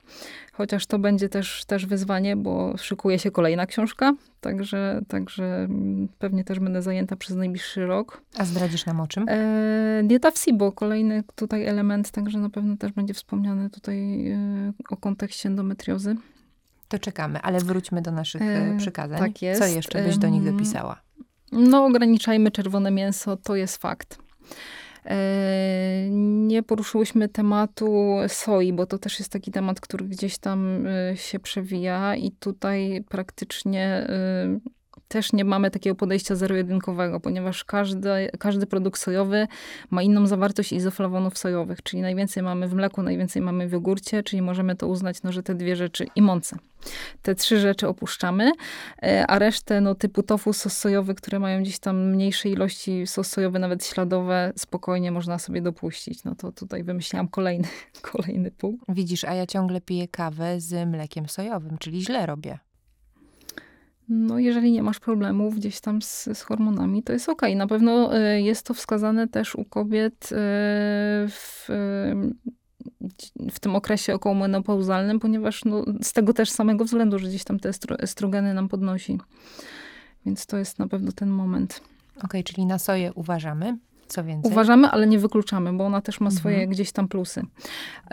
S3: Chociaż to będzie też, też wyzwanie, bo szykuje się kolejna książka, także, także mm, pewnie też będę zajęta przez najbliższy rok.
S2: A zdradzisz nam o czym?
S3: E, dieta w SIBO, kolejny tutaj element, także na pewno też będzie wspomniany tutaj e, o kontekście endometriozy.
S2: To czekamy, ale wróćmy do naszych e, przykazań. Tak jest. Co jeszcze byś do nich dopisała?
S3: No, ograniczajmy czerwone mięso, to jest fakt. E, nie poruszyłyśmy tematu soi, bo to też jest taki temat, który gdzieś tam e, się przewija i tutaj praktycznie e, też nie mamy takiego podejścia zero-jedynkowego, ponieważ każdy, każdy produkt sojowy ma inną zawartość izoflawonów sojowych, czyli najwięcej mamy w mleku, najwięcej mamy w jogurcie, czyli możemy to uznać, no, że te dwie rzeczy i mące. Te trzy rzeczy opuszczamy, e, a resztę no, typu tofu, sos sojowy, które mają gdzieś tam mniejsze ilości, sos sojowy, nawet śladowe, spokojnie można sobie dopuścić. No to tutaj wymyśliłam kolejny, kolejny pół.
S2: Widzisz, a ja ciągle piję kawę z mlekiem sojowym, czyli źle robię.
S3: No, jeżeli nie masz problemów gdzieś tam z, z hormonami, to jest ok. Na pewno e, jest to wskazane też u kobiet e, w, w tym okresie okołomenopauzalnym, ponieważ no, z tego też samego względu, że gdzieś tam te estrogeny nam podnosi. Więc to jest na pewno ten moment.
S2: Ok, czyli na soję uważamy. Co więcej?
S3: Uważamy, ale nie wykluczamy, bo ona też ma swoje mhm. gdzieś tam plusy.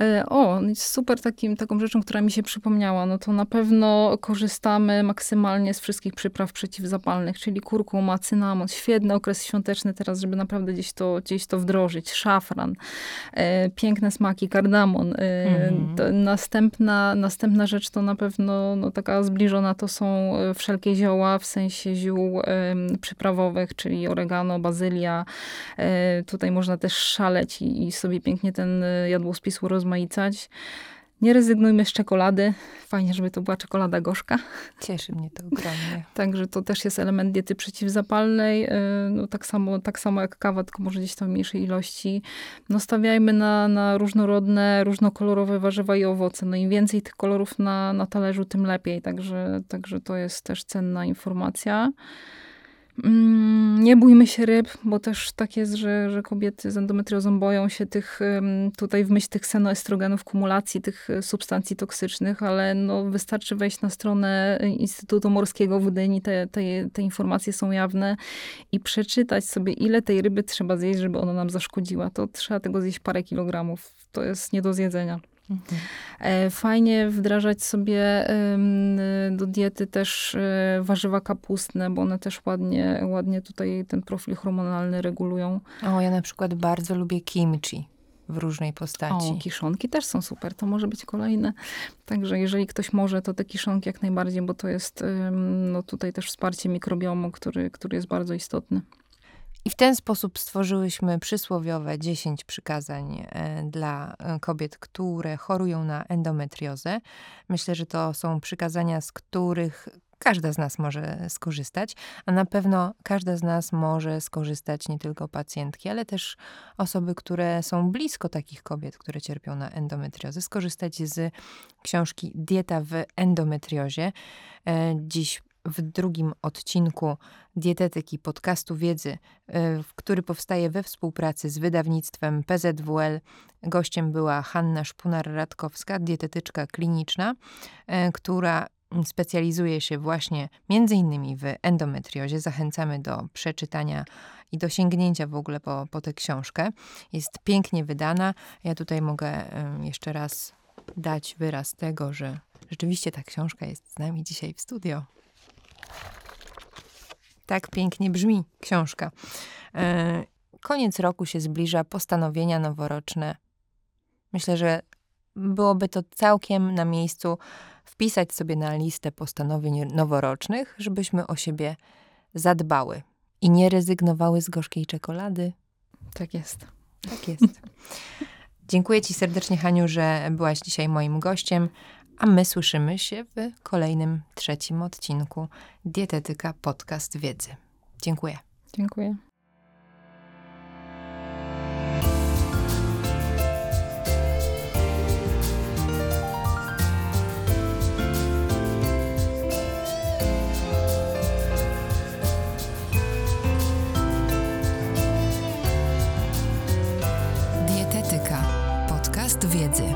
S3: E, o, super takim, taką rzeczą, która mi się przypomniała, no to na pewno korzystamy maksymalnie z wszystkich przypraw przeciwzapalnych, czyli kurkuma, cynamon, świetny okres świąteczny teraz, żeby naprawdę gdzieś to, gdzieś to wdrożyć, szafran, e, piękne smaki, kardamon. E, mhm. następna, następna rzecz to na pewno no, taka zbliżona to są wszelkie zioła, w sensie ziół przyprawowych, czyli oregano, bazylia, tutaj można też szaleć i, i sobie pięknie ten e, jadłospis urozmaicać. Nie rezygnujmy z czekolady. Fajnie, żeby to była czekolada gorzka.
S2: Cieszy mnie to ogromnie.
S3: Także to też jest element diety przeciwzapalnej. E, no, tak, samo, tak samo jak kawa, tylko może gdzieś tam w mniejszej ilości. No, stawiajmy na, na różnorodne, różnokolorowe warzywa i owoce. No im więcej tych kolorów na, na talerzu, tym lepiej. Także, także to jest też cenna informacja. Mm, nie bójmy się ryb, bo też tak jest, że, że kobiety z endometriozą boją się tych, tutaj w myśl tych senoestrogenów, kumulacji tych e, substancji toksycznych, ale no wystarczy wejść na stronę Instytutu Morskiego w Gdyni, te, te, te informacje są jawne i przeczytać sobie, ile tej ryby trzeba zjeść, żeby ona nam zaszkodziła. To trzeba tego zjeść parę kilogramów. To jest nie do zjedzenia. Mhm. Fajnie wdrażać sobie do diety też e, warzywa kapustne, bo one też ładnie, ładnie tutaj ten profil hormonalny regulują.
S2: O, ja na przykład bardzo lubię kimchi w różnej postaci.
S3: O, kiszonki też są super, to może być kolejne. Także jeżeli ktoś może, to te kiszonki jak najbardziej, bo to jest no, tutaj też wsparcie mikrobiomu, który, który jest bardzo istotny.
S2: I w ten sposób stworzyłyśmy przysłowiowe 10 przykazań e, dla e, kobiet, które chorują na endometriozę. Myślę, że to są przykazania, z których każda z nas może skorzystać, a na pewno każda z nas może skorzystać nie tylko pacjentki, ale też osoby, które są blisko takich kobiet, które cierpią na endometriozę, skorzystać z książki Dieta w endometriozie. E, dziś w drugim odcinku dietetyki podcastu wiedzy, y, który powstaje we współpracy z wydawnictwem PZWL. Gościem była Hanna Szpunar-Radkowska, dietetyczka kliniczna, y, która specjalizuje się właśnie między innymi w endometriozie. Zachęcamy do przeczytania i do sięgnięcia w ogóle po, po tę książkę. Jest pięknie wydana. Ja tutaj mogę jeszcze raz dać wyraz tego, że rzeczywiście ta książka jest z nami dzisiaj w studio. Tak pięknie brzmi książka. E, koniec roku się zbliża, postanowienia noworoczne. Myślę, że byłoby to całkiem na miejscu wpisać sobie na listę postanowień noworocznych, żebyśmy o siebie zadbały i nie rezygnowały z gorzkiej czekolady.
S3: Tak jest.
S2: Tak jest. Dziękuję Ci serdecznie, Haniu, że byłaś dzisiaj moim gościem, a my słyszymy się w kolejnym, trzecim odcinku Dietetyka Podcast Wiedzy. Dziękuję.
S3: Dziękuję.
S2: wiedzy.